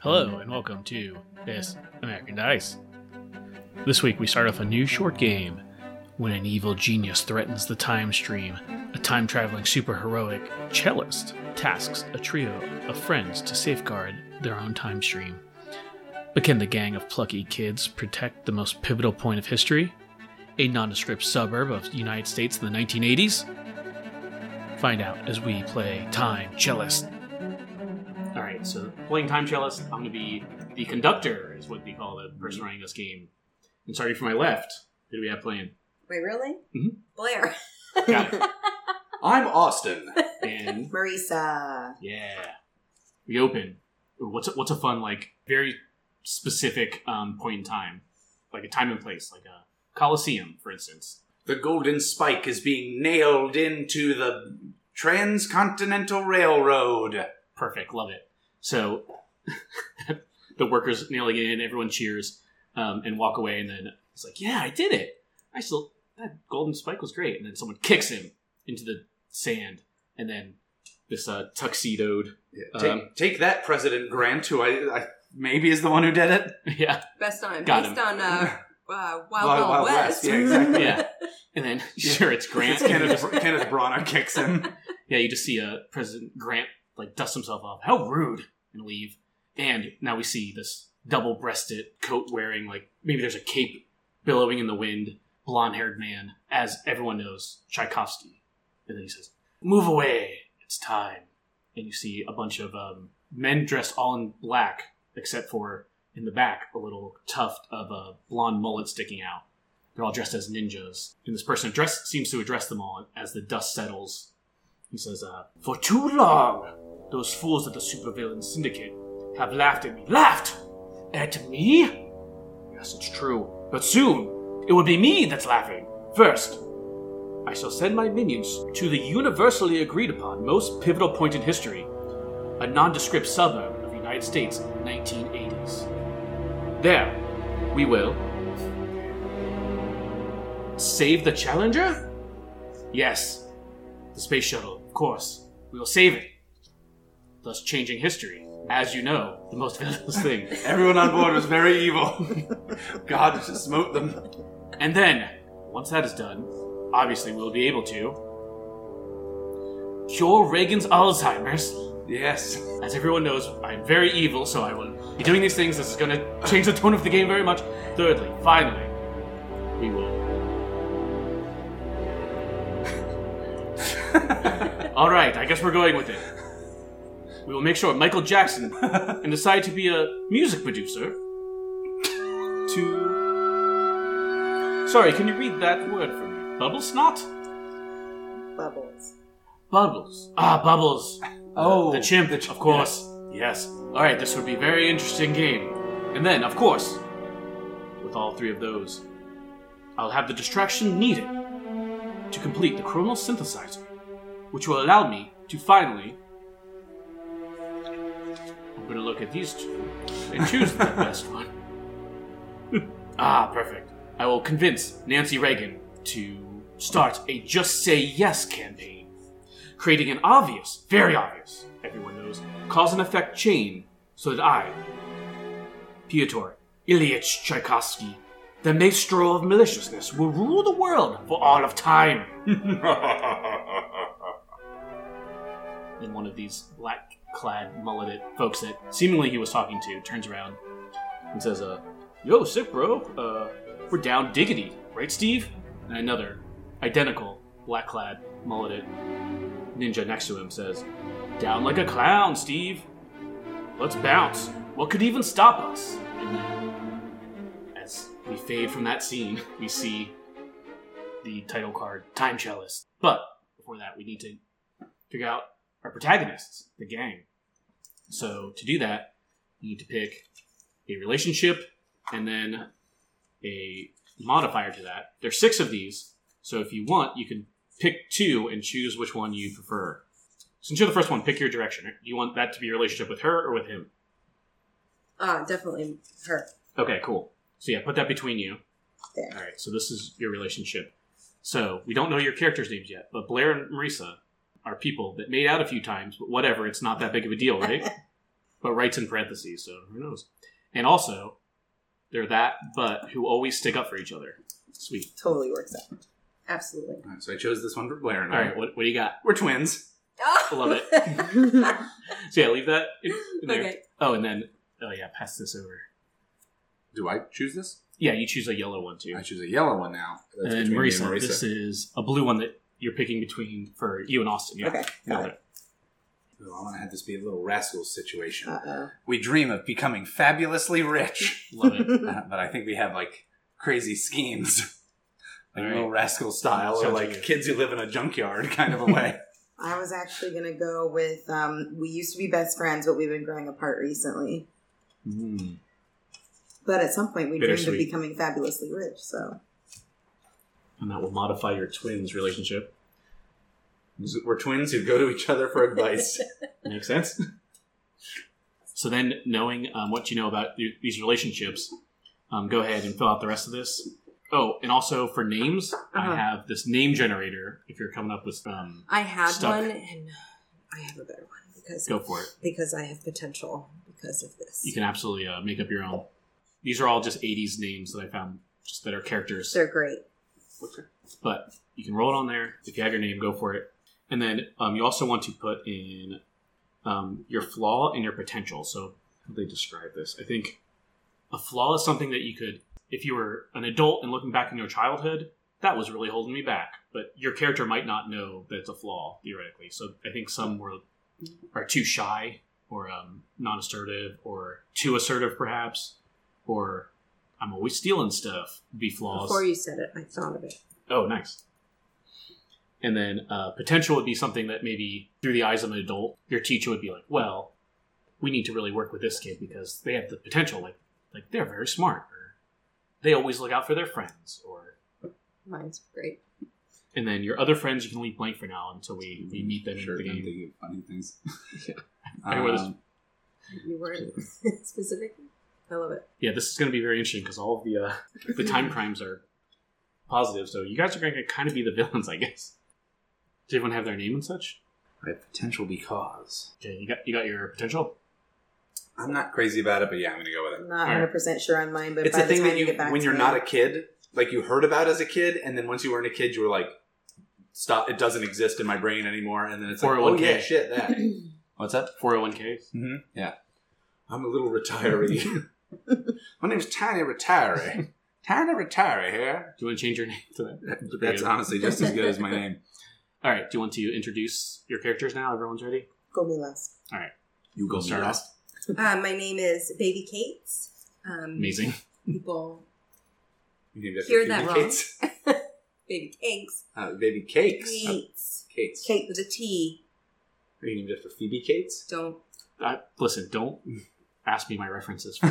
Hello and welcome to This American Dice. This week we start off a new short game. When an evil genius threatens the time stream, a time traveling superheroic cellist tasks a trio of friends to safeguard their own time stream. But can the gang of plucky kids protect the most pivotal point of history? A nondescript suburb of the United States in the 1980s? Find out as we play Time Cellist. All right, so playing time cellist, I'm going to be the conductor, is what they call the person running this game. And starting from my left, who do we have playing? Wait, really? Mhm. Blair. Got it. I'm Austin. And Marisa. yeah, we open. Ooh, What's a, what's a fun like very specific um, point in time, like a time and place, like a coliseum, for instance. The golden spike is being nailed into the transcontinental railroad. Perfect, love it. So the workers nailing it in, everyone cheers um, and walk away, and then it's like, yeah, I did it. I still that golden spike was great, and then someone kicks him into the sand, and then this uh, tuxedoed, Take, Um, take that, President Grant, who I, I maybe is the one who did it. yeah, Best on Got based him. on uh, uh, Wild, Wild- Wild, Wild West. West, yeah, exactly. yeah, and then sure it's Grant. It's Kenneth, Kenneth Branagh kicks him. Yeah, you just see uh, President Grant like dust himself off. How rude, and leave. And now we see this double-breasted coat wearing, like maybe there's a cape billowing in the wind, blonde-haired man, as everyone knows, Tchaikovsky. And then he says, "Move away, it's time." And you see a bunch of um, men dressed all in black, except for in the back a little tuft of a blonde mullet sticking out. They're all dressed as ninjas, and this person address seems to address them all as the dust settles he says, uh, For too long, those fools at the Supervillain Syndicate have laughed at me. Laughed! At me? Yes, it's true. But soon, it will be me that's laughing. First, I shall send my minions to the universally agreed upon most pivotal point in history, a nondescript suburb of the United States in the 1980s. There, we will save the Challenger? Yes, the space shuttle, of course. We will save it. Thus changing history. As you know, the most villainous thing. Everyone on board was very evil. God just smote them. And then, once that is done, obviously we'll be able to cure Reagan's Alzheimer's. Yes. As everyone knows, I'm very evil, so I will be doing these things. This is going to change the tone of the game very much. Thirdly, finally, we will. All right, I guess we're going with it. We will make sure Michael Jackson and decide to be a music producer. To. Sorry, can you read that word for me? Bubble snot? Bubbles. Bubbles. Ah, Bubbles. Oh, The chimp, of course. Yes. All right, this would be a very interesting game. And then, of course, with all three of those, I'll have the distraction needed to complete the chronal synthesizer, which will allow me to finally. I'm to look at these two and choose the best one. ah, perfect. I will convince Nancy Reagan to start a Just Say Yes campaign creating an obvious, very obvious, everyone knows, cause and effect chain so that I, Pyotr Ilyich Tchaikovsky, the maestro of maliciousness, will rule the world for all of time. in one of these black clad, mulleted folks that seemingly he was talking to turns around and says, uh, Yo, sick bro, uh, we're down diggity, right, Steve? And another, identical, black clad, mulleted ninja next to him says, Down like a clown, Steve. Let's bounce. What could even stop us? And then, as we fade from that scene, we see the title card, Time Cellist. But before that, we need to figure out our protagonists, the gang. So to do that, you need to pick a relationship and then a modifier to that. There's six of these, so if you want, you can pick two and choose which one you prefer. Since you're the first one, pick your direction. Do you want that to be your relationship with her or with him? Ah, definitely her. Okay, cool. So yeah, put that between you. There. All right, so this is your relationship. So we don't know your characters' names yet, but Blair and Marisa are people that made out a few times, but whatever, it's not that big of a deal, right? but writes in parentheses, so who knows? And also, they're that, but who always stick up for each other. Sweet. totally works out. Absolutely. All right, so I chose this one for Blair and All I. right, what, what do you got? We're twins. I love it. So yeah, leave that in, in there. okay. Oh, and then oh yeah, pass this over. Do I choose this? Yeah, you choose a yellow one too. I choose a yellow one now. That's and between me Marisa, this is a blue one that you're picking between for you and Austin. Yeah. Okay. Got it. Ooh, I want to have this be a little rascals situation. Uh oh. we dream of becoming fabulously rich, Love it. uh, but I think we have like crazy schemes, like All right. little rascal style, or like good. kids who live in a junkyard kind of a way. I was actually gonna go with um, we used to be best friends, but we've been growing apart recently. Mm. But at some point, we dreamed of becoming fabulously rich. So And that will modify your twins relationship. We're twins who go to each other for advice. Makes sense. So then, knowing um, what you know about th- these relationships, um, go ahead and fill out the rest of this. Oh, and also for names, Uh-huh. I have this name generator. If you're coming up with, um, I had Stuck. one, and I have a better one because go for it. because I have potential because of this. You can absolutely uh, make up your own. These are all just '80s names that I found, just that are characters. They're great. But you can roll it on there. If you have your name, go for it. And then um, you also want to put in um, your flaw and your potential. So they describe this? I think a flaw is something that you could, if you were an adult and looking back in your childhood, that was really holding me back. But your character might not know that it's a flaw theoretically. So I think some were are too shy or um, non-assertive or too assertive, perhaps, or I'm always stealing stuff. would Be flaws. Before you said it, I thought of it. Oh, nice. And then uh, potential would be something that maybe through the eyes of an adult, your teacher would be like, "Well, we need to really work with this kid because they have the potential. Like, like they're very smart, or they always look out for their friends." Or Mine's great. and then your other friends you can leave blank for now until we, we meet them sure, in the I'm game. thinking of funny things. Yeah. I would- Um, You weren't specific. I love it. Yeah, this is going to be very interesting because all of the uh, the time crimes are positive. So you guys are going to kind of be the villains, I guess. Does everyone have their name and such? I have potential because Okay, you got you got your potential. I'm not crazy about it, but yeah, I'm gonna go with it. I'm not Alright. 100 percent sure on mine, but it's by a the thing time that you you get back when to you're me- not a kid, like you heard about as a kid, and then once you weren't a kid, you were like, "Stop! It doesn't exist in my brain anymore." And then it's like, "Oh 401k. yeah, shit, that." What's that? Four hundred one k. Mm-hmm. Yeah, I'm a little retiree. my name's Tiny Retiree. Tiny Retiree here. Do you want to change your name to that? That's honestly just as good as my name. All right. Do you want to introduce your characters now? Everyone's ready. Go me last. All right. You Go go start start off. Uh, my name is Baby Kate's. Um, Amazing. People, You named after Hear Phoebe that wrong. Cates. Baby Cakes. Uh, baby Cakes. Uh, Kate's. Cates. Kate with a T. Are you named after Phoebe Cates? Don't. Uh, listen, don't ask me my references.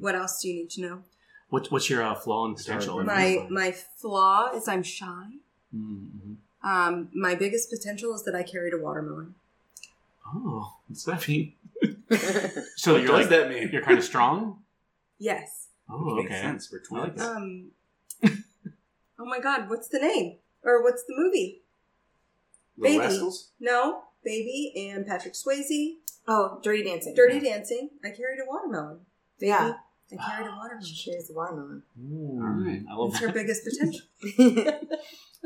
What else do you need to know? what, what's your uh, flaw and potential? My my flaw is I'm shy. Mm-hmm. Um, my biggest potential is that I carried a watermelon. Oh, what's that mean? So what you're does like that mean? you're kind of strong. yes. Oh, Makes okay. sense. We're I like Um. oh my God! What's the name or what's the movie? Little Baby. Rascals? No, Baby and Patrick Swayze. Oh, Dirty Dancing. Dirty Dancing. I carried a watermelon. Baby, Yeah. I carried a watermelon. She carries the watermelon. Ooh, All right. I love It's her biggest potential.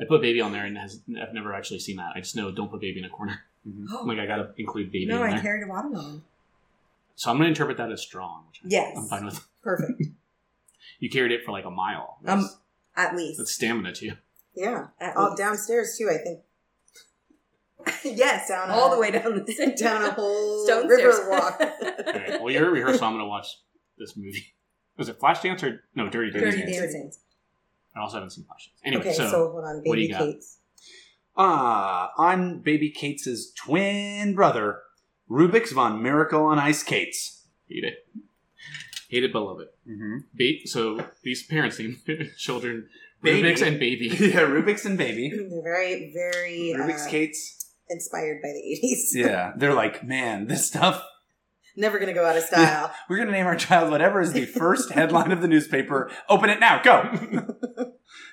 I put baby on there and has, I've never actually seen that. I just know don't put baby in a corner. Oh, Like I gotta include baby no, in I there. carried a watermelon. So I'm gonna interpret that as strong. Which Yes. I'm fine with. Perfect. You carried it for like a mile. Um, At least. that's stamina too. yeah. At Oh, least. downstairs too. I think yes, Down all the way down the down a whole stone river stairs. walk. All right. Well, you're at rehearsal. I'm gonna watch this movie. Was it Flashdance or no Dirty Dancing? Dirty Dancing. I also haven't seen Flashdance. Anyway, okay, so, so, hold on, what do you baby got? Kate's. Ah, I'm Baby Kates' twin brother, Rubik's von Miracle on Ice Kates. hate it. Hate it, but love it. Mm-hmm. Ba- so these parents name their children Baby. Rubik's and Baby. yeah, Rubik's and Baby. They're very, very Rubik's uh, Kates. Inspired by the eighties. Yeah, they're like, man, this stuff. Never gonna go out of style. We're gonna name our child whatever is the first headline of the newspaper. Open it now, go.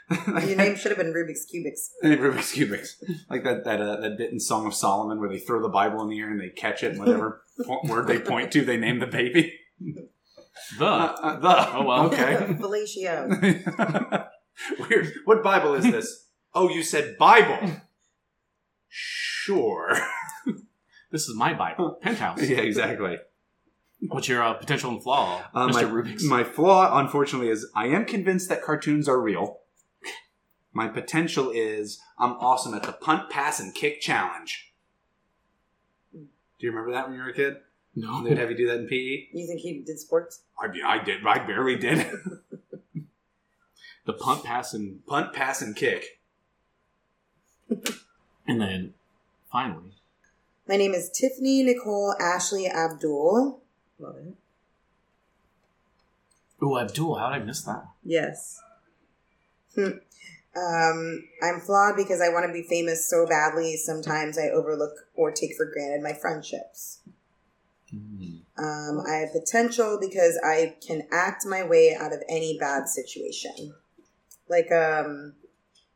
Your name should have been Rubik's Cubics. Rubik's Cubics. Like that that uh, that bit in Song of Solomon where they throw the Bible in the air and they catch it and whatever po- word they point to, they name the baby. The Uh, uh, the. Oh, well. Okay. Fellatio. Weird. What Bible is this? Oh, you said Bible. Sure. this is my Bible. Penthouse. yeah, exactly. What's your uh, potential and flaw, Uh, Mr. my, Rubik's? my flaw, unfortunately, is I am convinced that cartoons are real. My potential is I'm awesome at the punt, pass, and kick challenge. Do you remember that when you were a kid? no. They'd have you do that in PE. You think he did sports? I mean, I did. I barely did. The punt, pass, and punt, pass, and kick. and then finally, My name is Tiffany Nicole Ashley Abdul. Love it. oh Abdul, how did I miss that? Yes. Hmm. um, I'm flawed because I want to be famous so badly. Sometimes I overlook or take for granted my friendships. Hmm. Um, I have potential because I can act my way out of any bad situation, like um,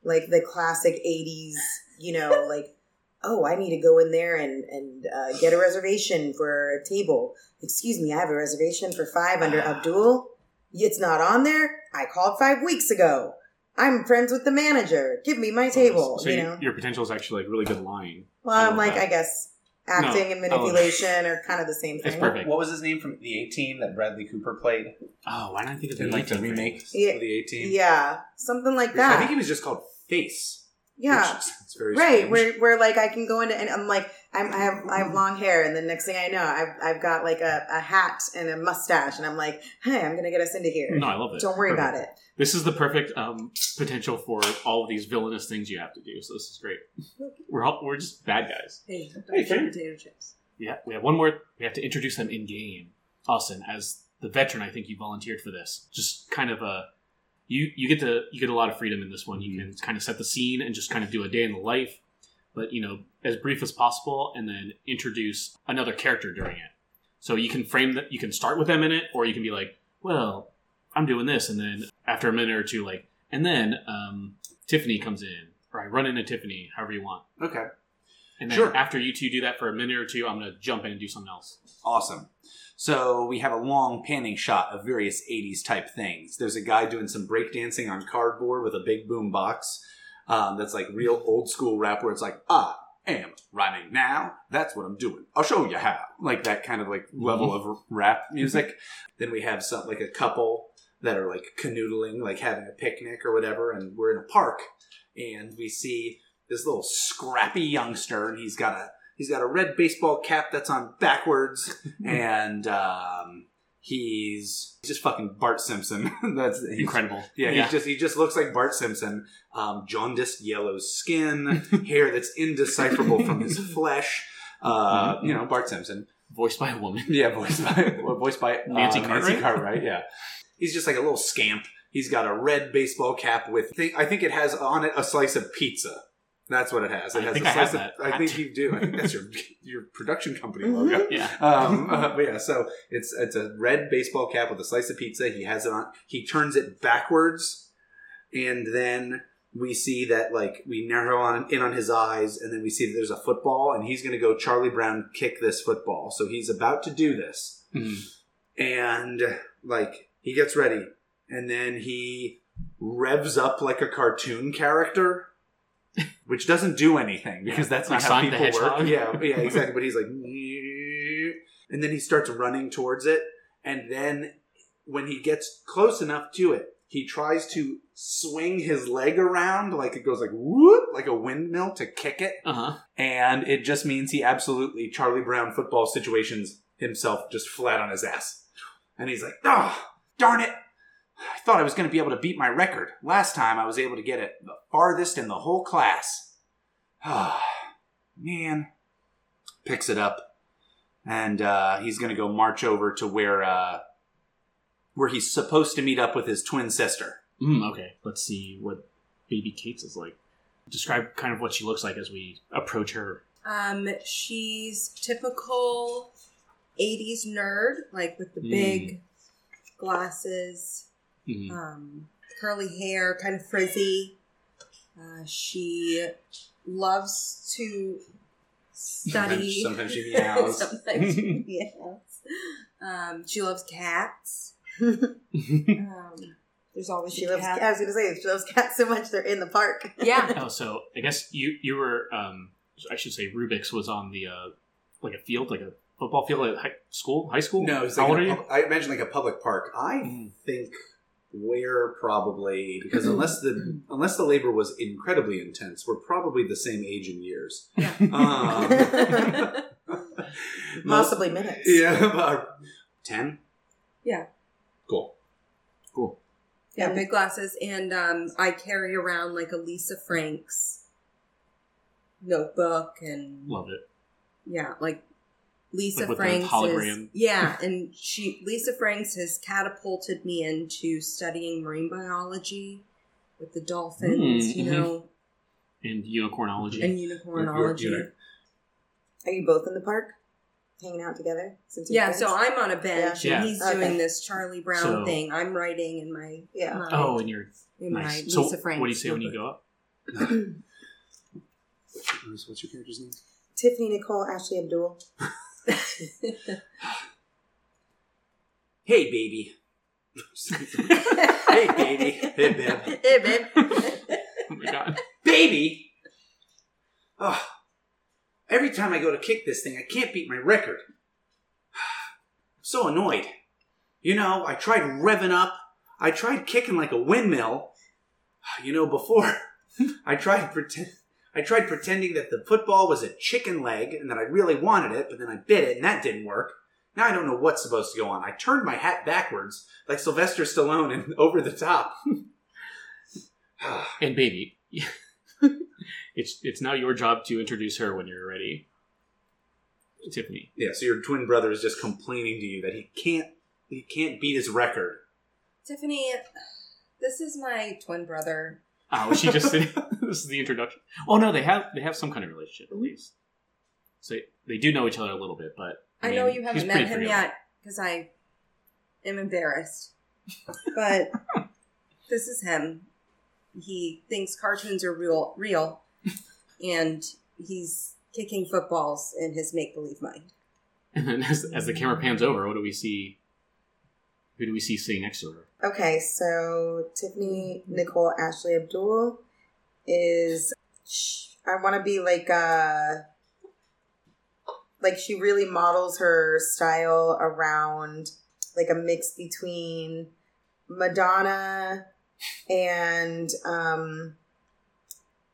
like the classic '80s. You know, like oh, I need to go in there and and uh, get a reservation for a table. Excuse me, I have a reservation for five under Abdul. It's not on there. I called five weeks ago. I'm friends with the manager. Give me my table. So you your- know. your potential is actually like really good lying. Well, I I'm like, that. I guess acting No, and I love manipulation are kind of the same thing. It's perfect. What was his name from the A-Team that Bradley Cooper played? Oh, why didn't I think of the In like the remake? Yeah. For the A-Team. Yeah, something like that. I think he was just called Face. Yeah, is- it's very right. strange. Where where like I can go into and I'm like I'm, I have I have long hair and the next thing I know I've I've got like a, a hat and a mustache and I'm like hey I'm gonna get us into here. No, I love it. Don't worry Perfect. about it. This is the perfect um, potential for all of these villainous things you have to do. So this is great. We're all, we're just bad guys. Hey, Hey, potato chips. Yeah, we have one more. We have to introduce them in game. Austin, as the veteran, I think you volunteered for this. Just kind of a you you get to you get a lot of freedom in this one. You can kind of set the scene and just kind of do a day in the life, but you know as brief as possible, and then introduce another character during it. So you can frame that. You can start with them in it, or you can be like, well, I'm doing this, and then after a minute or two, like, and then um, Tiffany comes in, or I run into Tiffany, however you want. Okay. And then Sure. after you two do that for a minute or two, I'm gonna jump in and do something else. Awesome. So we have a long panning shot of various 80s type things. There's a guy doing some breakdancing on cardboard with a big boom box. Um, that's like real old school rap where it's like, I am rhyming now. That's what I'm doing. I'll show you how. Like that kind of like level of rap music. then we have some like a couple that are like canoodling, like having a picnic or whatever, and we're in a park and we see this little scrappy youngster and he's got a he's got a red baseball cap that's on backwards and um, he's just fucking Bart Simpson. that's Incredible. Yeah, Yeah. he just he just looks like Bart Simpson. Um, jaundiced yellow skin, hair that's indecipherable from his flesh. Uh, you know, Bart Simpson. Voiced by a woman. Yeah, voiced by voiced by uh, Nancy Nancy Cartwright? Cartwright. Yeah, he's just like a little scamp. He's got a red baseball cap with. I think it has on it a slice of pizza. That's what it has. It I has think a I have slice that. of. I think you do. I think that's your your production company logo. Yeah. Um, uh, but yeah, so it's it's a red baseball cap with a slice of pizza. He has it on. He turns it backwards, and then we see that like we narrow on in on his eyes, and then we see that there's a football, and he's going to go Charlie Brown kick this football. So he's about to do this, Mhm. and like he gets ready, and then he revs up like a cartoon character. Which doesn't do anything because that's not how Sonic the people work. Hedgehog? Yeah, yeah, exactly. But he's like, and then he starts running towards it, and then when he gets close enough to it, he tries to swing his leg around like it goes like whoop, like a windmill to kick it, Uh huh. and it just means he absolutely Charlie Brown football situations himself just flat on his ass, and he's like, oh, darn it. I thought I was going to be able to beat my record. Last time I was able to get it the farthest in the whole class. Ah, man. Picks it up, and uh, he's going to go march over to where uh, where he's supposed to meet up with his twin sister. Mm, okay. Let's see what baby Kate's is like. Describe kind of what she looks like as we approach her. Um, she's typical '80s nerd, like with the Mm. big glasses, Mhm. Um, curly hair, kind of frizzy. Uh, she loves to study. Sometimes, sometimes she meows. Sometimes she meows. Um, she loves cats. Um, there's always She a loves. cat. I was gonna say she loves cats so much they're in the park. Yeah. oh, so I guess you you were um I should say Rubik's was on the uh like a field like a football field at high school high school. No, it's How like old are you? I imagine like a public park. I Mm. think we're probably because unless the unless the labor was incredibly intense, we're probably the same age in years. Yeah. Um, most- Possibly minutes. yeah, about ten. Yeah. Cool. Cool. Yeah, And- big glasses, and um, I carry around like a Lisa Franks notebook, and Love it. yeah, like Lisa Like with the Franks is yeah, and she Lisa Franks has catapulted me into studying marine biology with the dolphins, Mm, you mhm. know, And unicornology. and You're- unicornology. you're- you both in the park, hanging out together? Since yeah, friends? so I'm on a bench, Yeah. and he's Okay. doing this Charlie Brown So- thing. I'm writing in my Yeah. my, oh, and you're in my nice. So Lisa Franks. what do you say when you go up? What's what's your character's name? Tiffany Nicole Ashley Abdul. Hey, baby. hey, baby. Hey, babe. hey, babe. Oh my god. Baby. Oh, every time I go to kick this thing, I can't beat my record. I'm so annoyed. You know, I tried revving up. I tried kicking like a windmill. You know, before I tried pretend. I tried pretending that the football was a chicken leg and that I really wanted it, but then I bit it and that didn't work. Now I don't know what's supposed to go on. I turned my hat backwards like Sylvester Stallone and over the top. And baby, it's it's now your job to introduce her when you're ready. Tiffany. Yeah, so your twin brother is just complaining to you that he can't he can't beat his record. Tiffany, this is my twin brother. Oh, she just this is the introduction. Oh no, they have they have some kind of relationship at least. So they do know each other a little bit, but I, mean, know you haven't met him forgettable. yet because I am embarrassed. But this is him. He thinks cartoons are real, real, and he's kicking footballs in his make believe mind. And then as, as the camera pans over, what do we see? Who do we see sitting next to her? Okay, so Tiffany Nicole Ashley Abdul is. I want to be like uh like she really models her style around like a mix between Madonna and um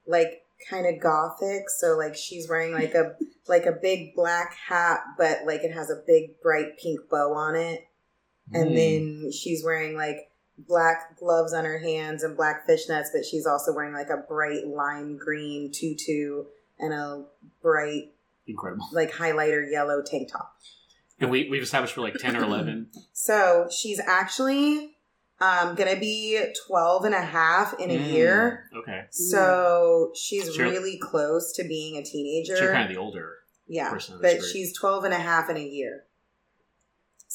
like kind of gothic so like she's wearing like a like a big black hat but like it has a big bright pink bow on it and Hmm. then she's wearing like black gloves on her hands and black fishnets but she's also wearing like a bright lime green tutu and a bright incredible. like highlighter yellow tank top And we we've established for like ten or eleven. so she's actually um gonna be 12 and a half in a Mm, year Okay, so she's Sure. really close to being a teenager so you're kind of the older. yeah person, but great. she's 12 and a half in a year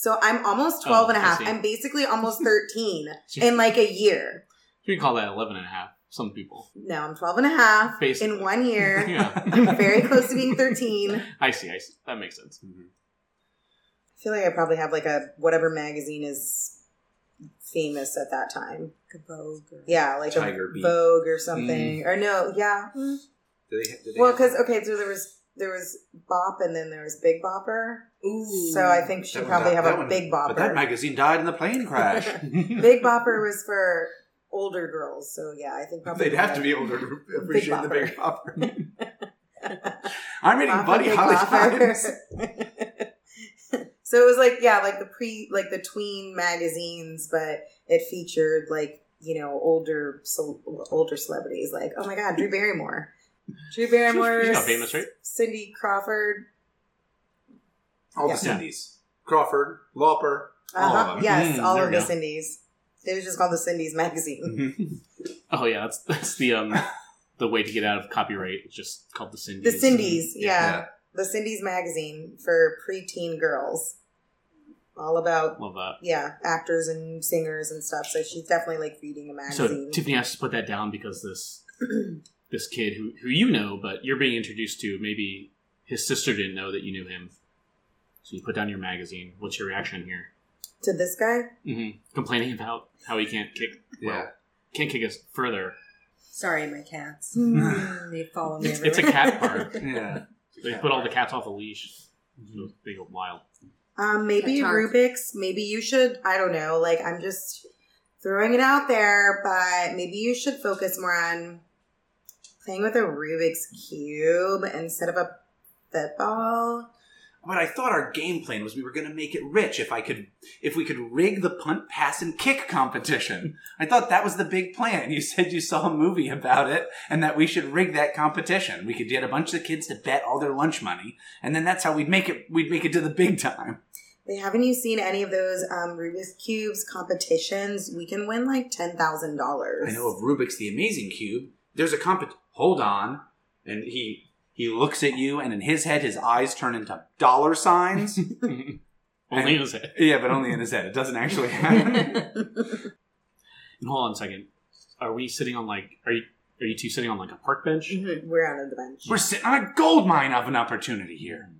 so i'm almost 12 and a Oh, I half see. i'm basically almost 13 in like a year you can call that 11 and a half. Some people. No, I'm 12 and a half Basically. in one year. Yeah. I'm very close to being 13. I I see. I see. That makes sense. I feel like I probably have like a whatever magazine is famous at that time. Like a Vogue. Or, Yeah, like Tiger a Beat. Vogue or something. Or no, yeah. mm. Do they, do they Well, because okay, so there was there was Bop and then there was Big Bopper. Ooh. So I think she that probably died- have that a one- Big Bopper. But that magazine died in the plane crash. Big Bopper was for older girls, so yeah, I think probably They'd have to be able to appreciate the Big Bopper. Bopper. I'm reading Bopper, Buddy Big Holly Bopper. Times. so it was like yeah, like the pre like the tween magazines, but it featured like you know older ce- older celebrities like oh my god, Drew Barrymore, Drew Barrymore, she's not famous, right? Cindy Crawford, All Yeah. the Cindy's. Crawford, Lauper, all uh-huh. of them. yes, Mm, all there of we the go. Cindy's. It was just called the Cindy's magazine. Oh yeah, that's that's the um the way to get out of copyright. It's just called the Cindy's. The Cindy's, yeah. Yeah. the Cindy's magazine for preteen girls. all about Love that. yeah actors and singers and stuff. So she's definitely like reading a magazine. So magazine. Tiffany has to put that down because this this kid who who you know, but you're being introduced to, maybe his sister didn't know that you knew him. So you put down your magazine. What's your reaction here? to this guy, hmm Complaining about how he can't kick. Well, Yeah. can't kick us further. Sorry, my cats. Hmm. They follow me. It's, it's a cat park. Yeah. They put all the cats off a leash. So They go wild. um, maybe Rubik's. Maybe you should. I don't know. Like I'm just throwing it out there, but maybe you should focus more on playing with a Rubik's cube instead of a football. But I thought our game plan was we were going to make it rich if I could, if we could rig the punt, pass, and kick competition. I thought that was the big plan. You said you saw a movie about it, and that we should rig that competition. We could get a bunch of kids to bet all their lunch money, and then that's how we'd make it. We'd make it to the big time. Wait, haven't you seen any of those um, Rubik's cubes competitions? We can win like ten thousand dollars. I know of Rubik's the Amazing Cube. There's a compet. Hold on, and he he looks at you, and in his head, his eyes turn into dollar signs. Only in his head. yeah, but only in his head. It doesn't actually happen. And hold on a second. Are we sitting on like? Are you are you two sitting on like a park bench? Mhm, We're out of the bench. We're sitting on a gold mine of an opportunity here.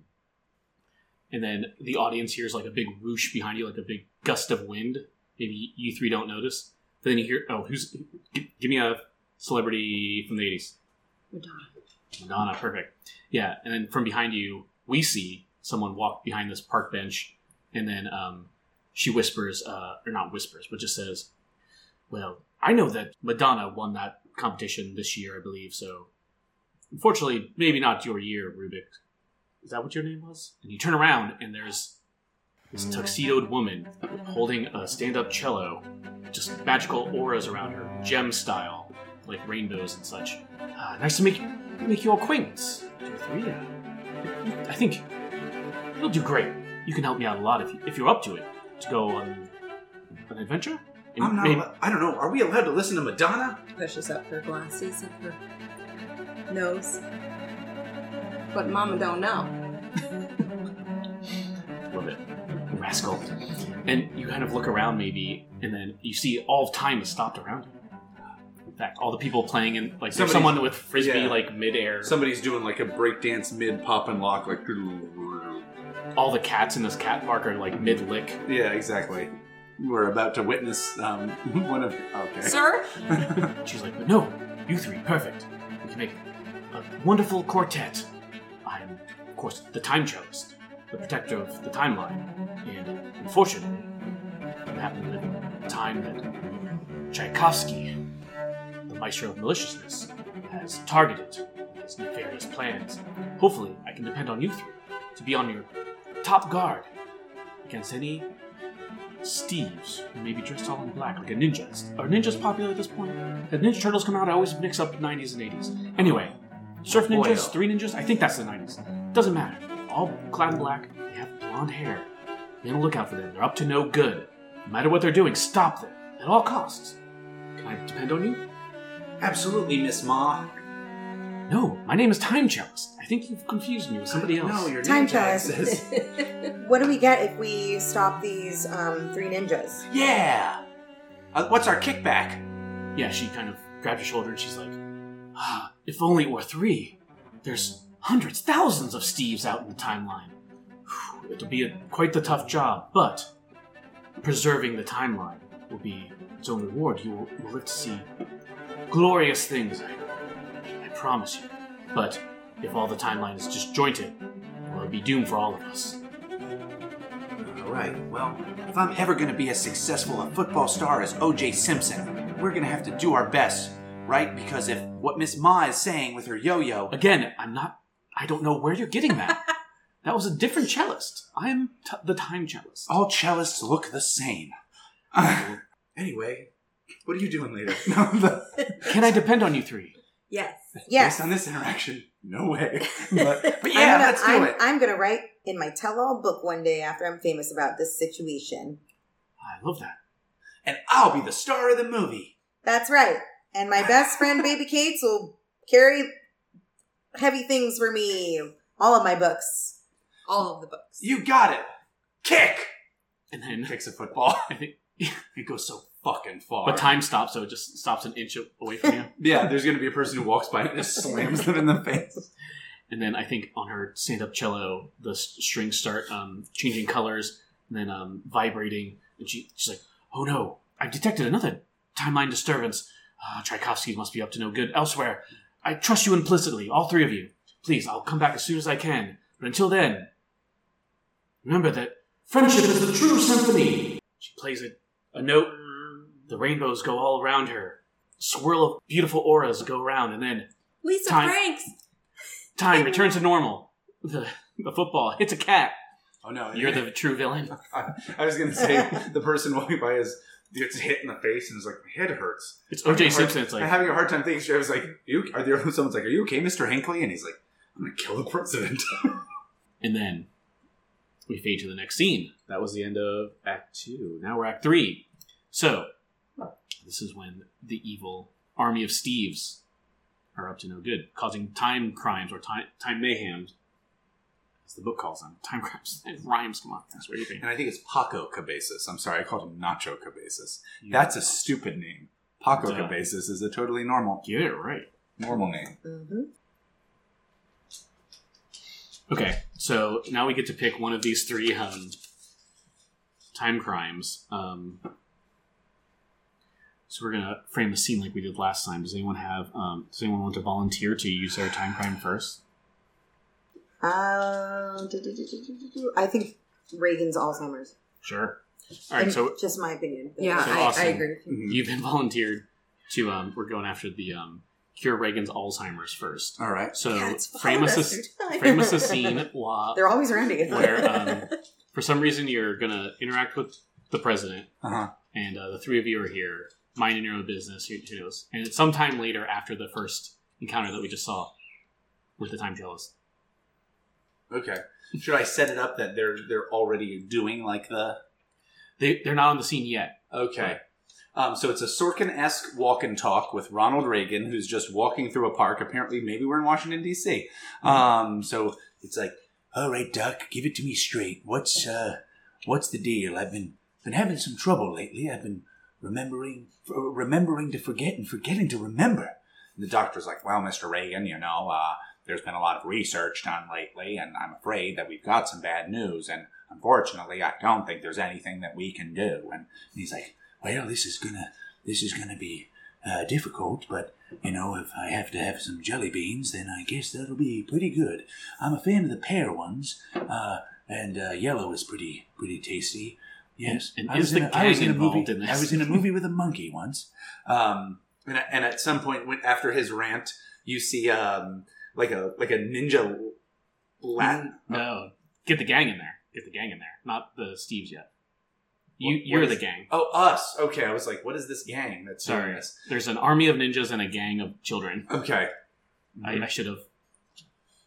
And then the audience hears like a big whoosh behind you, like a big gust of wind. Maybe you three don't notice. Then you hear, oh, who's? Give, give me a celebrity from the eighties. Madonna. Madonna, perfect. Yeah, and then from behind you, we see someone walk behind this park bench, and then um, she whispers, uh, or not whispers, but just says, "Well, I know that Madonna won that competition this year, I believe. So, unfortunately, maybe not your year, Rubik. Is that what your name was?" And you turn around, and there's this tuxedoed woman holding a stand-up cello, just magical auras around her, gem style, like rainbows and such. Uh, nice to make make your acquaintance. Two, three. uh, I think you'll do great. You can help me out a lot if, you, if you're up to it. To go on an adventure. And I'm not. maybe- allo- I don't know. Are we allowed to listen to Madonna? Pushes up her glasses and her nose. But Mama don't know. Love it. Rascal. And you kind of look around maybe, and then you see all of time has stopped around you. In fact, all the people playing in like there's Somebody's- someone with frisbee yeah. like midair. Somebody's doing like a breakdance mid pop and lock, like. all the cats in this cat park are like mid lick. Yeah, exactly. We're about to witness um, one of. Okay. Sir? She's like, but no, you three, perfect. We can make a wonderful quartet. I'm, of course, the time cellist, the protector of the timeline, and unfortunately, I happen to live in a time that Tchaikovsky, the maestro of maliciousness, has targeted his nefarious plans. Hopefully, I can depend on you three to be on your top guard against any Steves, who may be dressed all in black like a ninja. Are ninjas popular at this point? Have Ninja Turtles come out? I always mix up 90s and 80s. Anyway, Surf Ninjas, oh. Three Ninjas, I think that's the 90s. Doesn't matter. All clad in black, they have blonde hair. Be on the lookout for them. They're up to no good. No matter what they're doing, stop them at all costs. Can I depend on you? Absolutely, Miss Ma. No, my name is Time Cellist. I think you've confused me with somebody else. No, your Time name tag chest. says. what do we get if we stop these um, three ninjas? yeah. Uh, what's our kickback? Yeah, she kind of grabbed her shoulder and she's like, ah, if only it were three. There's hundreds, thousands of Steves out in the timeline. Whew, It'll be a, quite the tough job, but preserving the timeline will be its own reward. You will, you will live to see glorious things, I, I promise you. But if all the timeline is disjointed, well, it'll be doomed for all of us. All right. Well, if I'm ever going to be as successful a football star as O.J. Simpson, we're going to have to do our best, right? Because if what Miss Ma is saying with her yo-yo, Again, I'm not. I don't know where you're getting that. that was a different cellist. I am t- the time cellist. all cellists look the same. Anyway, what are you doing later? No, the, Can I depend on you three? Yes. Yes. Based on this interaction, no way. But, but I'm yeah, gonna, let's do I'm, it. I'm gonna write in my tell-all book one day after I'm famous about this situation. I love that. and I'll be the star of the movie. That's right. And my best friend, Baby Kate's, will carry heavy things for me. All of my books. All of the books. You got it. Kick. and then Kicks a football. I think, It goes so fucking far. but time stops, so it just stops an inch away from you. Yeah, there's going to be a person who walks by and just slams them in the face. And then I think on her stand-up cello, the strings start um, changing colors and then um, vibrating, and she, she's like, "Oh no, I've detected another timeline disturbance. Uh, Tchaikovsky must be up to no good elsewhere. I trust you implicitly, all three of you. Please, I'll come back as soon as I can. But until then, remember that friendship is the true symphony." She plays a, a note. The rainbows go all around her. Swirl of beautiful auras go around, and then Lisa Time. Franks. Time returns to normal. The, the football hits a cat. Oh no, You're the true villain. I was going to say the person walking by is gets hit in the face and is like, my head hurts. It's I'm O.J. having a hard- Simpson. It's I'm like, having a hard time thinking. I was like, you are there? Someone's like, are you okay, Mr. Hinckley? And he's like, I'm going to kill the president. and then we fade to the next scene. That was the end of Act Two. Now we're Act Three. So this is when the evil army of Steves are up to no good, causing time crimes or time time mayhem, as the book calls them. Time crimes. It rhymes. Come on, that's what you think. and I think it's Paco Cabezas. I'm sorry, I called him Nacho Cabezas. That's a stupid name. Paco Duh. Cabezas is a totally normal get it right. normal name. Mm-hmm. Okay, so now we get to pick one of these three um, time crimes. Um, so we're gonna frame the scene like we did last time. Does anyone have? Um, does anyone want to volunteer to use their time crime first? Uh, do, do, do, do, do, do. I think Reagan's Alzheimer's. Sure. All right. And So just my opinion. Yeah, So I, I agree you. you've been volunteered to. Um, we're going after the um, cure Reagan's Alzheimer's first. All right. So Cats frame us a us through time. frame us a scene while They're always around again. where um, for some reason you're gonna interact with the president Uh huh. and uh, the three of you are here, minding your own business. Who, who knows? And it's sometime later after the first encounter that we just saw with the time cellist. Okay. Should I set it up that they're they're already doing like the They they're not on the scene yet. Okay. Um, so it's a Sorkin esque walk and talk with Ronald Reagan, who's just walking through a park. Apparently, maybe we're in Washington, D.C. Um, so it's like, all right, Doc, give it to me straight. What's uh, what's the deal? I've been been having some trouble lately. I've been remembering remembering to forget and forgetting to remember. And the doctor's like, well, Mr. Reagan, you know, uh, there's been a lot of research done lately, and I'm afraid that we've got some bad news. And unfortunately, I don't think there's anything that we can do. And he's like, well, this is gonna, this is gonna be uh, difficult, but you know, if I have to have some jelly beans, then I guess that'll be pretty good. I'm a fan of the pear ones, uh, and uh, yellow is pretty, pretty tasty. Yes, And I was is the in a- I was gang in a movie. involved in this? I was in a movie with a monkey once. Um, and, and at some point, when after his rant, you see um, like a like a ninja Latin. No, get the gang in there. Get the gang in there. Not the Steves yet. You What- you're what the gang. Oh, us. Okay, I was like, what is this gang that's Sorry. this? There's an army of ninjas and a gang of children. Okay, I, I should have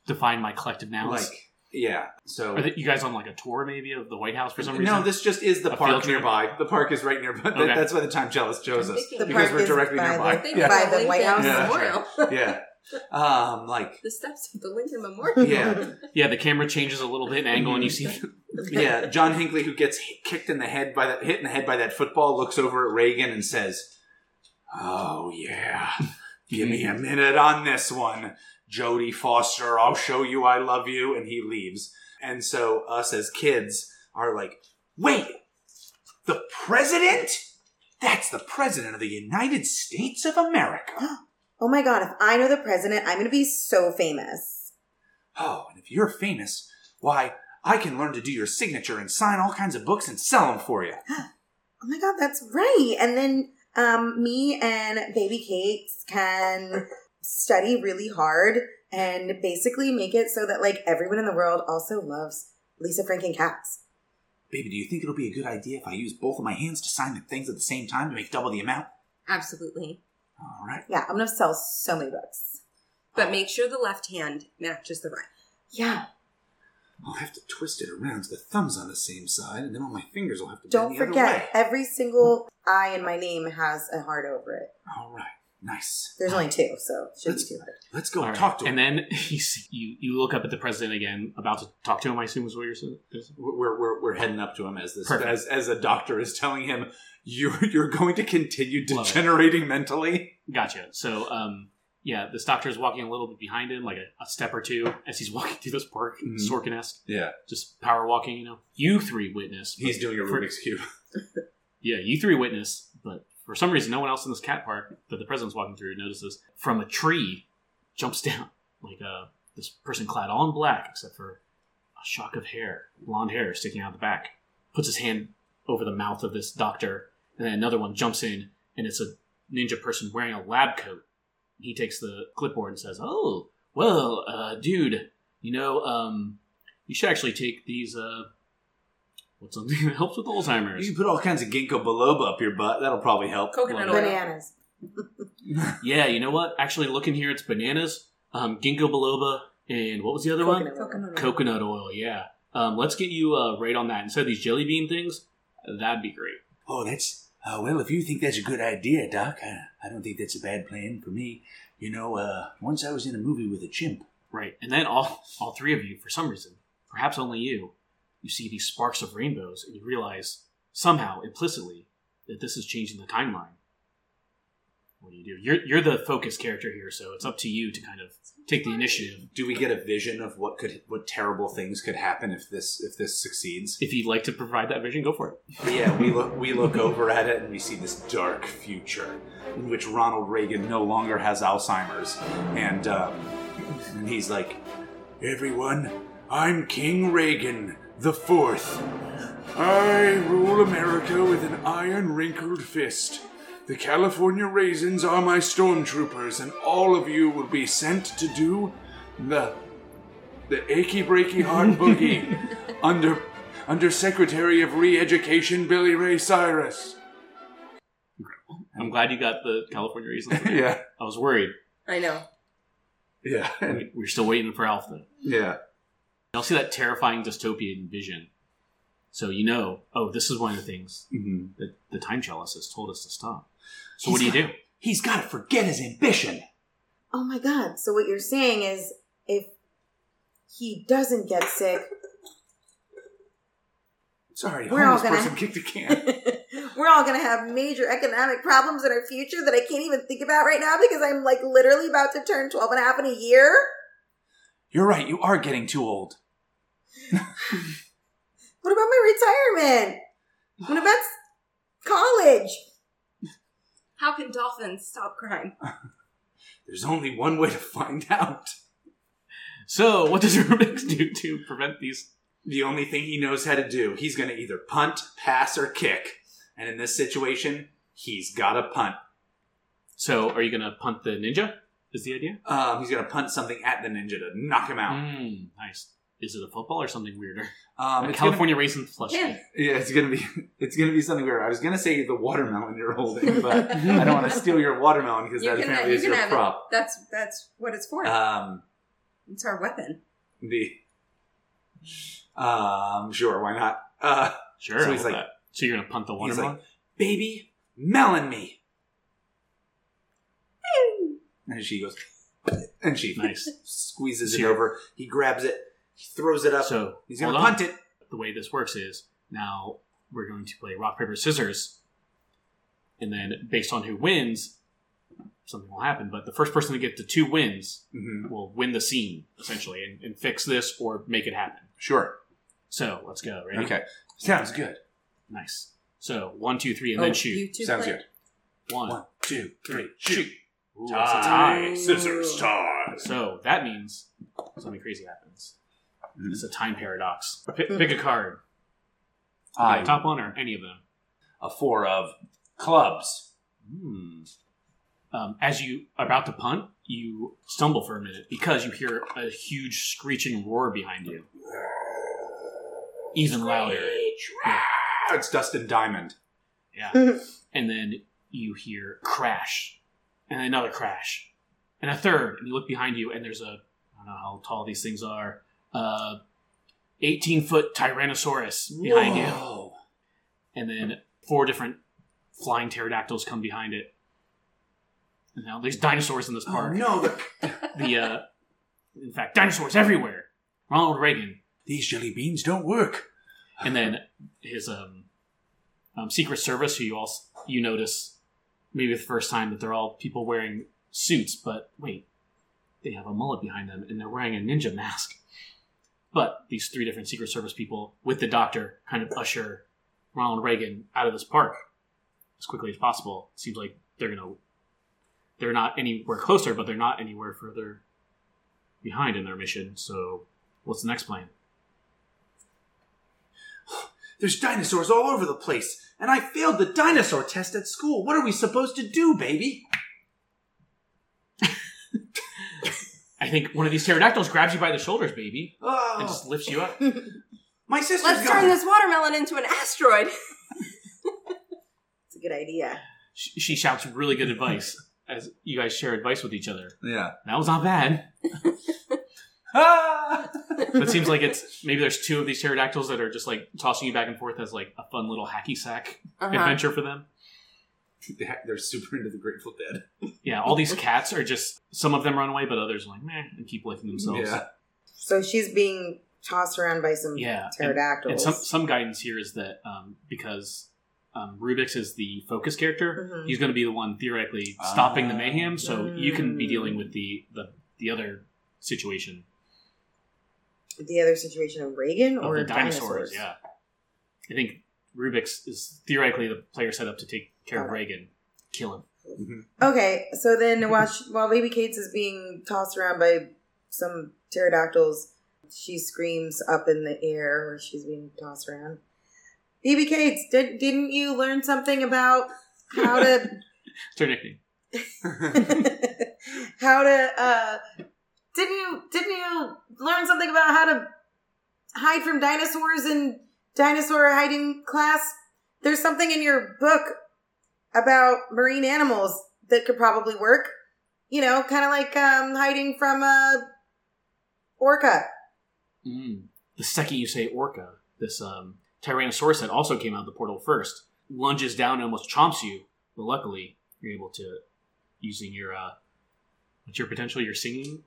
defined my collective nouns. like yeah. So Are the- you guys on like a tour maybe of the White House for some reason? no, this just is the A park field trip? nearby. The park is right nearby. That- Okay. That's why the time cellist chose us The because park we're is directly by nearby. the- yeah. By the White Lincoln House? Yeah. Memorial. yeah. Um, like the steps of the Lincoln Memorial. yeah. yeah, the camera changes a little bit in angle, and you see yeah, John Hinckley, who gets hit, kicked in the head by that hit in the head by that football, looks over at Reagan and says, "Oh yeah, give me a minute on this one, Jodie Foster. I'll show you I love you." And he leaves. And so us as kids are like, "Wait, the president? That's the president of the United States of America." Oh my god, if I know the president, I'm gonna be so famous. Oh, and if you're famous, why? I can learn to do your signature and sign all kinds of books and sell them for you. Oh my god, that's right. And then um me and baby cakes can study really hard and basically make it so that like everyone in the world also loves Lisa Franken cats. Baby, do you think it'll be a good idea if I use both of my hands to sign the things at the same time to make double the amount? Absolutely. All right. Yeah, I'm gonna sell so many books. But make sure the left hand matches the right. Yeah. I'll have to twist it around so the thumb's on the same side, and then all my fingers will have to Don't bend the forget, other way. every single I in my name has a heart over it. All right. Nice. There's only two, so it shouldn't Let's- be too hard. Let's go All right. talk to him. And then you, see, you you look up at the president again, about to talk to him. I assume is what you're saying. we're, we're, we're heading up to him as this Perfect. as as a doctor is telling him you're you're going to continue Love degenerating mentally. Gotcha. So, um, yeah, this doctor is walking a little bit behind him, like a, a step or two, as he's walking through this park, Mhm. Sorkin-esque, Yeah, just power walking. You know, you three witness. he's doing a For- Rubik's cube. Yeah, you three witness, but for some reason, no one else in this cat park that the president's walking through notices. From a tree, jumps down like uh, this person clad all in black, except for a shock of hair, blonde hair sticking out the back. Puts his hand over the mouth of this doctor, and then another one jumps in, and it's a ninja person wearing a lab coat. He takes the clipboard and says, "Oh, well, uh, dude, you know, um, you should actually take these." Uh, What's something that helps with Alzheimer's? You can put all kinds of ginkgo biloba up your butt. That'll probably help. Coconut Well, oil. Bananas. Yeah, you know what? Actually, looking here, it's bananas, um, ginkgo biloba, and what was the other Coconut oil. Coconut oil. one? Coconut oil. Yeah. Um, let's get you uh, right on that. Instead of these jelly bean things, that'd be great. Oh, that's uh, well. If you think that's a good idea, Doc, I, I don't think that's a bad plan for me. You know, uh, once I was in a movie with a chimp. Right. And then all all three of you, for some reason, perhaps only you, you see these sparks of rainbows, and you realize somehow implicitly that this is changing the timeline. What do you do? You're you're the focus character here, so it's up to you to kind of take the initiative. Do we get a vision of what could what terrible things could happen if this if this succeeds? If you'd like to provide that vision, go for it. yeah, we look we look over at it and we see this dark future in which Ronald Reagan no longer has Alzheimer's, and um, and he's like, "Everyone, I'm King Reagan the Fourth. I rule America with an iron wrinkled fist." The California Raisins are my stormtroopers, and all of you will be sent to do the the achy breaky heart boogie under under Secretary of Re-Education Billy Ray Cyrus. I'm glad you got the California Raisins. yeah, I was worried. I know. yeah, We- We're still waiting for Alpha. yeah. Y'all see that terrifying dystopian vision. So you know, oh, this is one of the things hmm that the time cellist has told us to stop. So what do you do? He's got to forget his ambition. Oh my god. So what you're saying is if he doesn't get sick, Sorry, We're all gonna- person kicked a can. we're all going to have major economic problems in our future that I can't even think about right now because I'm like literally about to turn 12 and a half in a year. You're right. You are getting too old. What about my retirement? What about college? How can dolphins stop crime? There's only one way to find out. So what does Rubix do to prevent these? The only thing he knows how to do, he's going to either punt, pass, or kick. And in this situation, he's got to punt. So are you going to punt the ninja? Is the idea? Um, he's going to punt something at the ninja to knock him out. Mm, nice. Is it a football or something weirder? Um, a it's gonna- California raisin flush. Yeah. Yeah, it's gonna be it's gonna be something weird. I was gonna say the watermelon you're holding, but I don't want to steal your watermelon because You that can, apparently you is can your have prop. it. That's that's what it's for. Um, it's our weapon. the um, sure, why not? Uh, Sure. So he's like- that. So you're going to punt the he's watermelon? like, baby, melon me, and she goes, and she nice. squeezes it over. He grabs it, he throws it up. So he's gonna hold punt it. the way this works is now we're going to play rock paper scissors and then based on who wins something will happen but the first person to get the two wins hmm will win the scene essentially and, and fix this or make it happen Sure. so let's go ready Okay. Sounds good. nice so one two three and Oh, then shoot two Sounds play? good. one One, two, three, shoot. Ooh, it's a tie Scissors tie. so that means something crazy happens. It's a time paradox pick, pick a card I top one or any of them a four of clubs. Hmm. Um, as you are about to punt, you stumble for a minute because you hear a huge screeching roar behind you. Even louder. It's Dustin Diamond. Yeah. and then you hear crash, and another crash, and a third. And you look behind you, and there's a I don't know how tall these things are. Uh, 18 foot Tyrannosaurus behind you. And then four different flying pterodactyls come behind it. Know, there's dinosaurs in this Oh park. no, the, The uh, in fact, dinosaurs everywhere. Ronald Reagan, these jelly beans don't work. and then his um, um, Secret Service, who you also you notice maybe the first time that they're all people wearing suits, but wait, they have a mullet behind them and they're wearing a ninja mask. But these three different Secret Service people with the doctor kind of usher Ronald Reagan out of this park as quickly as possible. It seems like they're gonna they're not anywhere closer, but they're not anywhere further behind in their mission. So, what's the next plan? There's dinosaurs all over the place, and I failed the dinosaur test at school. What are we supposed to do, baby? I think one of these pterodactyls grabs you by the shoulders, baby, and Oh, just lifts you up. my sister Let's gone. turn this watermelon into an asteroid. It's a good idea. She, she shouts really good advice as you guys share advice with each other. Yeah. That was not bad. Ah! But it seems like it's maybe there's two of these pterodactyls that are just like tossing you back and forth as like a fun little hacky sack Uh-huh. adventure for them. They're super into the Grateful Dead. Yeah, all these cats are just some of them run away, but others are like meh and keep licking themselves. Yeah. So she's being tossed around by some Yeah, and- pterodactyls. And some some guidance here is that um, because um, Rubix is the focus character, Mhm. he's going to be the one theoretically stopping the Ah. mayhem. So you can be Mm. dealing with the the, the other situation the other situation of Reagan of or the dinosaurs. Yeah, I think Rubix is theoretically the player set up to take care of Okay. Reagan, kill him. Okay, so then while she, while Baby Kates is being tossed around by some pterodactyls, she screams up in the air where she's being tossed around. Baby Kates, did, didn't you learn something about how to It's her nickname. how to uh didn't you didn't you learn something about how to hide from dinosaurs in dinosaur hiding class there's something in your book about marine animals that could probably work you know kind of like um hiding from a orca Mm. The second you say orca, this um, Tyrannosaurus that also came out of the portal first lunges down and almost chomps you, but luckily you're able to using your uh, what's your potential? Your singing.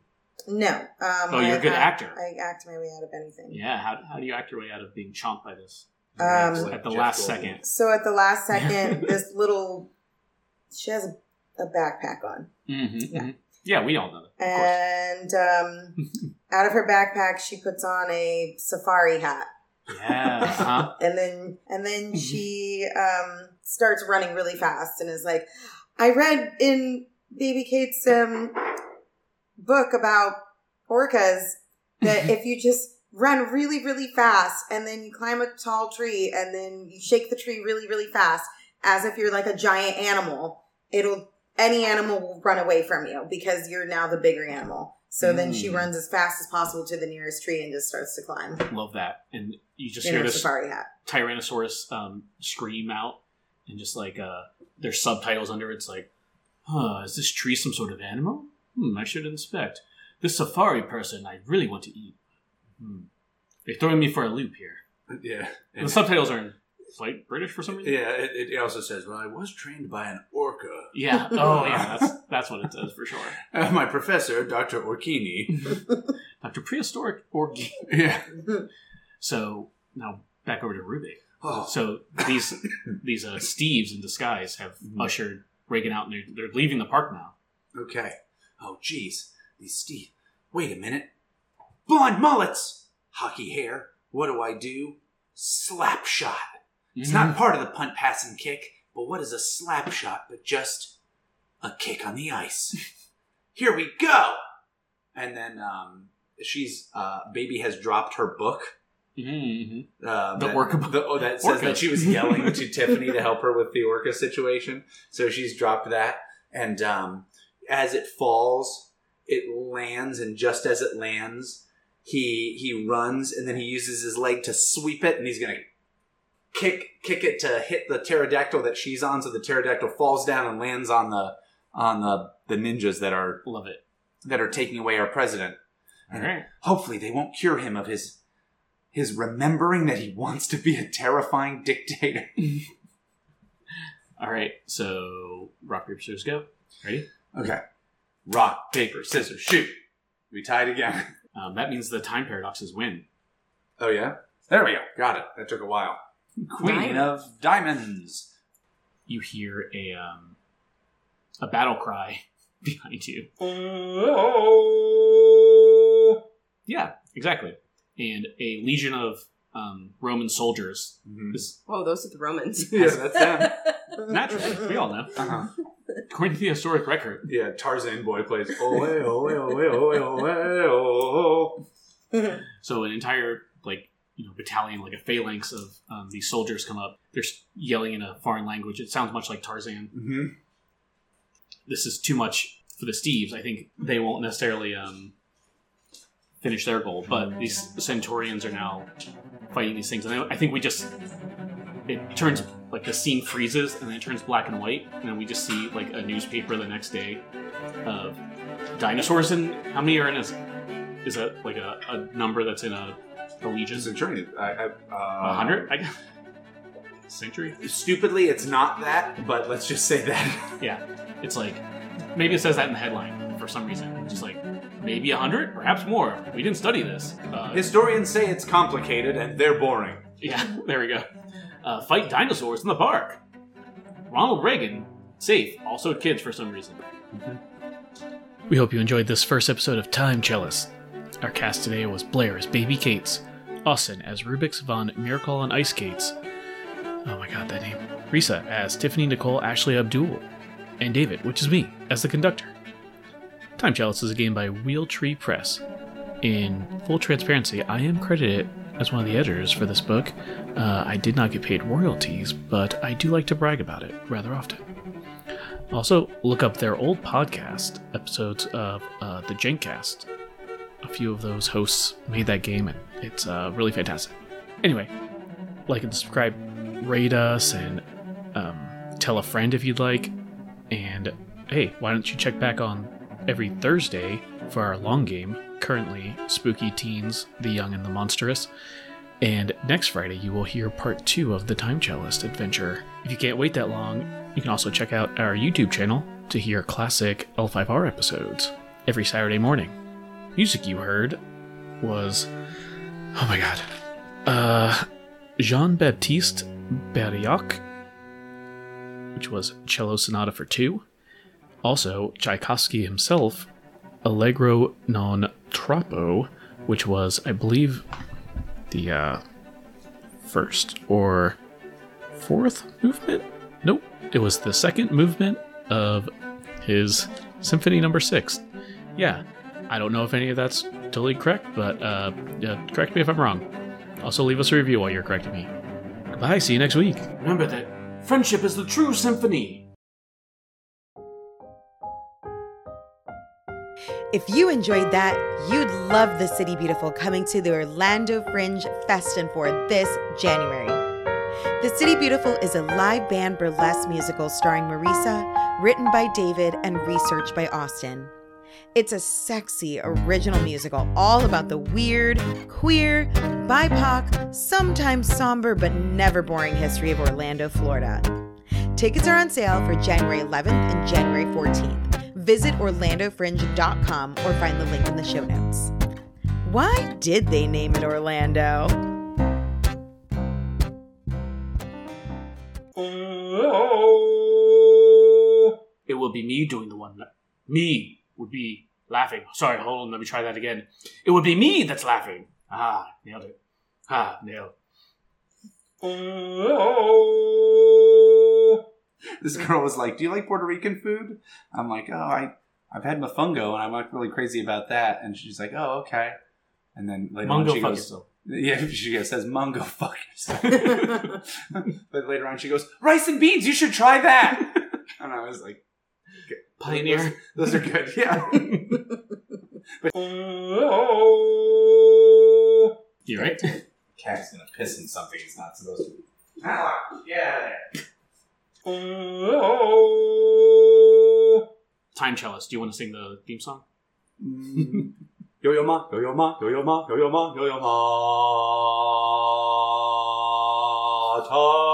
no um Oh, you're a I- good I- actor. i act my way out of anything Yeah. How, how do you act your way out of being chomped by this Um, at the Jeff last Goldblum. second? so at the last second this little she has a, a backpack on Mm-hmm, Yeah. yeah, we all know that. And um, out of her backpack she puts on a safari hat Yeah. Uh-huh. and then and then she um, starts running really fast and is like i read in baby kate's um, book about orcas that if you just run really really fast and then you climb a tall tree and then you shake the tree really really fast as if you're like a giant animal it'll any animal will run away from you because you're now the bigger animal so then she Mm. runs as fast as possible to the nearest tree and just starts to climb Love that. And you just in hear this safari hat Tyrannosaurus um, scream out, and just like uh, there's subtitles under it. It's like, huh, is this tree some sort of animal? Hmm, I should inspect. This safari person I really want to eat. Hmm. They're throwing me for a loop here. Yeah. And the subtitles are in like British for some reason. Yeah, it, it also says, well, I was trained by an orca. Yeah. Oh, yeah. That's that's what it says for sure. Uh, my professor, Dr. Orkini. Dr. Prehistoric or yeah. so now back over to Ruby. Oh, So these these uh, Steves in disguise have Mhm. ushered Reagan out, and they're, they're leaving the park now. okay. Oh, geez. These Steve. Wait a minute. Blonde mullets! Hockey hair. What do I do? Slap shot. It's not part of the punt, pass, and kick, but what is a slap shot but just a kick on the ice? Here we go! And then um, she's, uh, baby has dropped her book. Mm-hmm. Uh, The that, orca book. the- oh, that says Orca. that she was yelling to Tiffany to help her with the orca situation. So she's dropped that. And um, as it falls, it lands, and just as it lands, he he runs, and then he uses his leg to sweep it, and he's gonna kick kick it to hit the pterodactyl that she's on, so the pterodactyl falls down and lands on the on the the ninjas that are Love it. that are taking away our president. All right. Hopefully, they won't cure him of his his remembering that he wants to be a terrifying dictator. All right. So rock paper scissors go. Ready? Okay. Rock, paper, scissors, shoot. We tied again. Um, that means the time paradoxes win. Oh yeah. There we go. Got it. That took a while. Queen Diamond. of diamonds. You hear a um, a battle cry behind you. Oh. Yeah, exactly. And a legion of um, Roman soldiers Mhm. is Whoa, those are the Romans. Yeah, that's them. naturally. we all know. Uh-huh. According to the historic record, Yeah, Tarzan boy plays. Oh, hey, oh, hey, oh, hey, oh, oh, oh, oh. So an entire like you know battalion, like a phalanx of um, these soldiers come up. They're yelling in a foreign language. It sounds much like Tarzan. Mhm. This is too much for the Steves. I think they won't necessarily um, finish their goal. But these Centurions are now fighting these things, and I I think we just it turns like the scene freezes and then it turns black and white, and then we just see like a newspaper the next day of dinosaurs. And how many are in a? Is that like a, a number that's in a, a legion? Centurion. I, I, uh, A hundred? I Century? Stupidly, it's not that, but let's just say that. Yeah. It's like maybe it says that in the headline for some reason. Just like maybe a hundred, perhaps more. We didn't study this. Uh, Historians say it's complicated and they're boring. yeah, there we go. Uh, fight dinosaurs in the park. Ronald Reagan safe. Also kids for some reason. We hope you enjoyed this first episode of Time Cellist. Our cast today was Blair as Baby Kates, Austin as Rubik's von Miracle on Ice Skates. Oh my god, that name. Risa as Tiffany Nicole Ashley Abdul, and David, which is me, as the conductor. Time Cellist is a game by Wheel Tree Press. In full transparency, I am credited as one of the editors for this book. Uh, I did not get paid royalties, but I do like to brag about it rather often. Also, look up their old podcast episodes of uh, the Gencast. A few of those hosts made that game, and it's uh, really fantastic. Anyway, like and subscribe, rate us, and um, tell a friend if you'd like. And hey, why don't you check back on every Thursday for our long game? Currently, Spooky Teens, The Young and the Monstrous. And next Friday, you will hear part two of the Time Cellist adventure. If you can't wait that long, you can also check out our YouTube channel to hear classic L5R episodes every Saturday morning. Music you heard was. Oh my god. Uh. Jean Baptiste Barrière, which was Cello Sonata for Two. Also, Tchaikovsky himself, Allegro non troppo, which was, I believe, the uh, first or fourth movement. Nope, it was the second movement of his Symphony Number Six. Yeah, I don't know if any of that's totally correct, but uh, correct me if I'm wrong. Also, leave us a review while you're correcting me. Goodbye. See you next week. Remember that friendship is the true symphony. If you enjoyed that, you'd love The City Beautiful coming to the Orlando Fringe Festin for this January. The City Beautiful is a live band burlesque musical starring Marisa, written by David, and researched by Austin. It's a sexy, original musical all about the weird, queer, BIPOC, sometimes somber, but never boring history of Orlando, Florida. Tickets are on sale for January 11th and January 14th. Visit orlandofringe.com or find the link in the show notes. Why did they name it Orlando? It will be me doing the one. Me would be laughing. Sorry, hold on. Let me try that again. It would be me that's laughing. Ah, nailed it. Ah, nailed. This girl was like, "Do you like Puerto Rican food?" I'm like, "Oh, I I've had mofongo and I'm not really crazy about that." And she's like, "Oh, okay." And then later Mungo on she goes, yourself. "Yeah," she goes, says "Mungo fuck yourself." but later on she goes, "Rice and beans, you should try that." and I was like, Pioneer. "Those, those are good." Yeah. but oh. you're right? cat's gonna piss in something it's not supposed to. Alex, yeah. Time cellist. Do you want to sing the theme song? Mm. Yo yo ma, yo yo ma, yo yo ma, yo yo ma, yo yo ma. Time.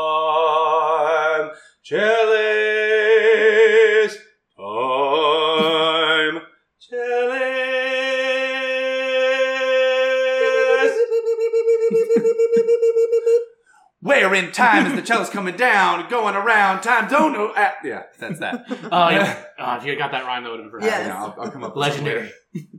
In time as the cello's coming down, going around. Time don't know. Uh, yeah, that's that. Oh, yeah. Uh, if you got that rhyme, that would have been perfect. Yes. You know, I'll, I'll come up with something Legendary. later.